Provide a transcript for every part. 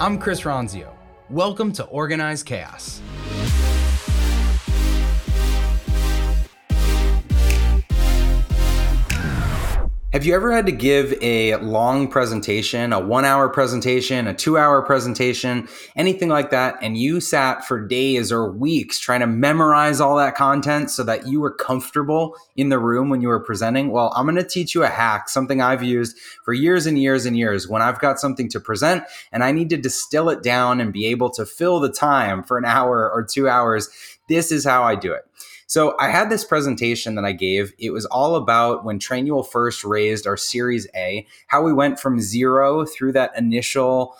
I'm Chris Ronzio. Welcome to Organized Chaos. Have you ever had to give a long presentation, a one hour presentation, a two hour presentation, anything like that, and you sat for days or weeks trying to memorize all that content so that you were comfortable in the room when you were presenting? Well, I'm going to teach you a hack, something I've used for years and years and years when I've got something to present and I need to distill it down and be able to fill the time for an hour or two hours. This is how I do it. So I had this presentation that I gave. It was all about when Trainual first raised our Series A, how we went from zero through that initial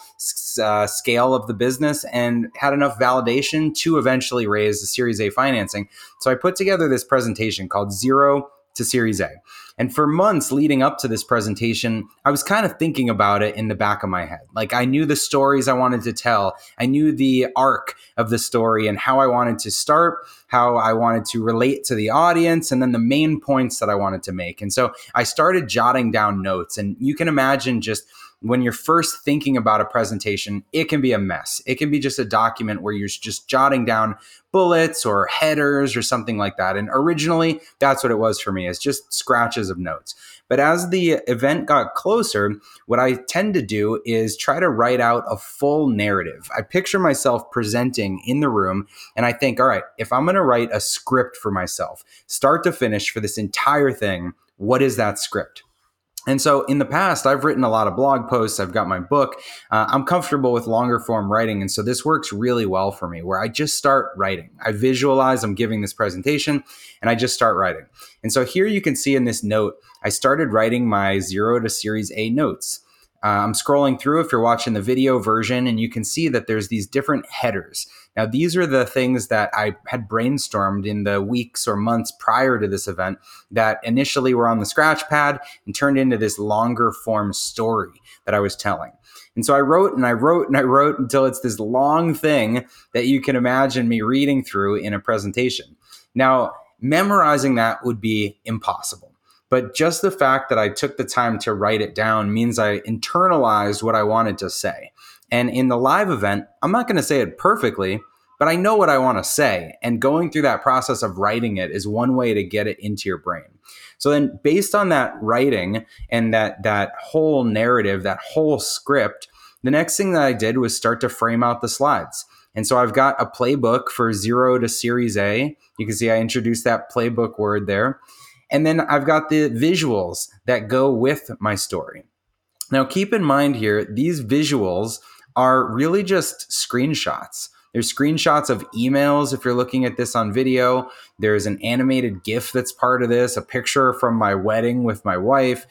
uh, scale of the business and had enough validation to eventually raise the Series A financing. So I put together this presentation called Zero to Series A. And for months leading up to this presentation, I was kind of thinking about it in the back of my head. Like I knew the stories I wanted to tell, I knew the arc of the story and how I wanted to start, how I wanted to relate to the audience, and then the main points that I wanted to make. And so I started jotting down notes. And you can imagine just when you're first thinking about a presentation, it can be a mess. It can be just a document where you're just jotting down bullets or headers or something like that. And originally, that's what it was for me. It's just scratches of notes. But as the event got closer, what I tend to do is try to write out a full narrative. I picture myself presenting in the room and I think, all right, if I'm going to write a script for myself, start to finish for this entire thing, what is that script? And so in the past, I've written a lot of blog posts. I've got my book. Uh, I'm comfortable with longer form writing. And so this works really well for me where I just start writing. I visualize I'm giving this presentation and I just start writing. And so here you can see in this note, I started writing my zero to series A notes. Uh, I'm scrolling through if you're watching the video version, and you can see that there's these different headers. Now, these are the things that I had brainstormed in the weeks or months prior to this event that initially were on the scratch pad and turned into this longer form story that I was telling. And so I wrote and I wrote and I wrote until it's this long thing that you can imagine me reading through in a presentation. Now, memorizing that would be impossible. But just the fact that I took the time to write it down means I internalized what I wanted to say. And in the live event, I'm not going to say it perfectly, but I know what I want to say. And going through that process of writing it is one way to get it into your brain. So then based on that writing and that that whole narrative, that whole script, the next thing that I did was start to frame out the slides. And so I've got a playbook for 0 to series A. You can see I introduced that playbook word there. And then I've got the visuals that go with my story. Now, keep in mind here, these visuals are really just screenshots. There's screenshots of emails if you're looking at this on video. There's an animated GIF that's part of this, a picture from my wedding with my wife.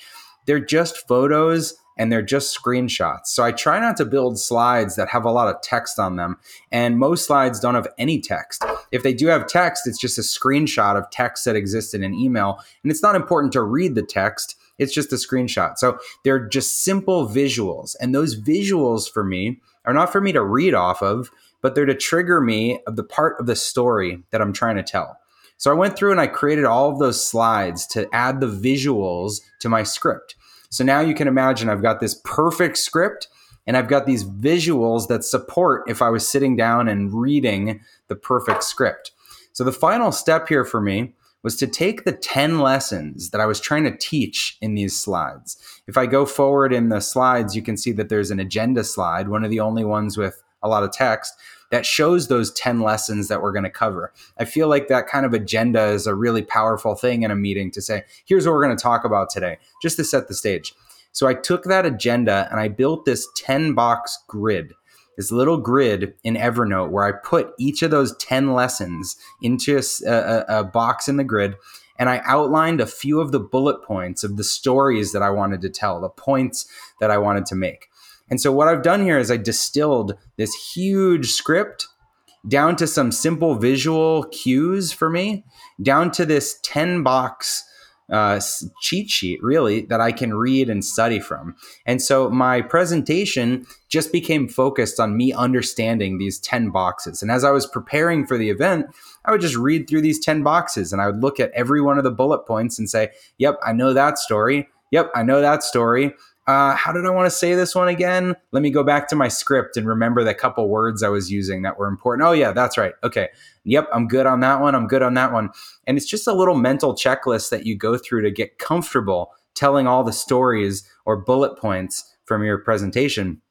They're just photos and they're just screenshots. So I try not to build slides that have a lot of text on them. And most slides don't have any text. If they do have text, it's just a screenshot of text that exists in an email. And it's not important to read the text, it's just a screenshot. So they're just simple visuals. And those visuals for me are not for me to read off of, but they're to trigger me of the part of the story that I'm trying to tell. So I went through and I created all of those slides to add the visuals to my script. So now you can imagine I've got this perfect script and I've got these visuals that support if I was sitting down and reading the perfect script. So the final step here for me was to take the 10 lessons that I was trying to teach in these slides. If I go forward in the slides, you can see that there's an agenda slide, one of the only ones with a lot of text that shows those 10 lessons that we're going to cover. I feel like that kind of agenda is a really powerful thing in a meeting to say, here's what we're going to talk about today, just to set the stage. So I took that agenda and I built this 10 box grid, this little grid in Evernote where I put each of those 10 lessons into a, a, a box in the grid and I outlined a few of the bullet points of the stories that I wanted to tell, the points that I wanted to make. And so what I've done here is I distilled this huge script down to some simple visual cues for me, down to this 10 box uh, cheat sheet, really, that I can read and study from. And so my presentation just became focused on me understanding these 10 boxes. And as I was preparing for the event, I would just read through these 10 boxes and I would look at every one of the bullet points and say, Yep, I know that story. Yep, I know that story. Uh, how did I want to say this one again? Let me go back to my script and remember the couple words I was using that were important. Oh, yeah, that's right. Okay. Yep, I'm good on that one. I'm good on that one. And it's just a little mental checklist that you go through to get comfortable telling all the stories or bullet points from your presentation.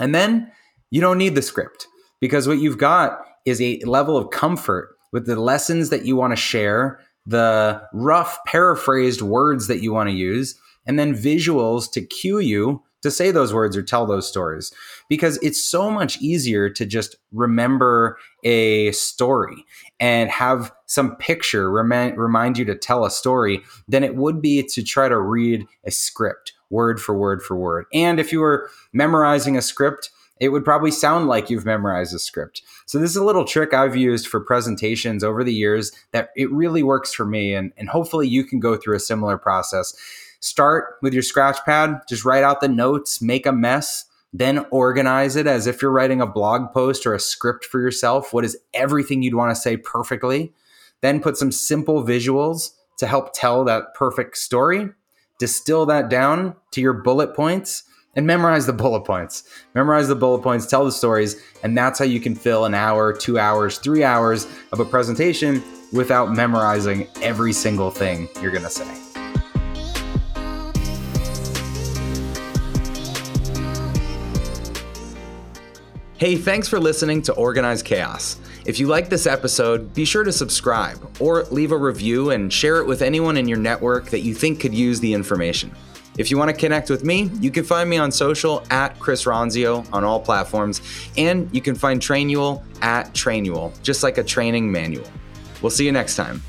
And then you don't need the script because what you've got is a level of comfort with the lessons that you want to share, the rough paraphrased words that you want to use, and then visuals to cue you to say those words or tell those stories because it's so much easier to just remember a story and have some picture remind, remind you to tell a story than it would be to try to read a script word for word for word. And if you were memorizing a script, it would probably sound like you've memorized a script. So this is a little trick I've used for presentations over the years that it really works for me. And, and hopefully you can go through a similar process. Start with your scratch pad, just write out the notes, make a mess, then organize it as if you're writing a blog post or a script for yourself. What is everything you'd want to say perfectly? Then put some simple visuals to help tell that perfect story. Distill that down to your bullet points and memorize the bullet points. Memorize the bullet points, tell the stories, and that's how you can fill an hour, two hours, three hours of a presentation without memorizing every single thing you're going to say. Hey, thanks for listening to Organized Chaos. If you like this episode, be sure to subscribe or leave a review and share it with anyone in your network that you think could use the information. If you want to connect with me, you can find me on social at Chris Ronzio on all platforms, and you can find Trainual at Trainual, just like a training manual. We'll see you next time.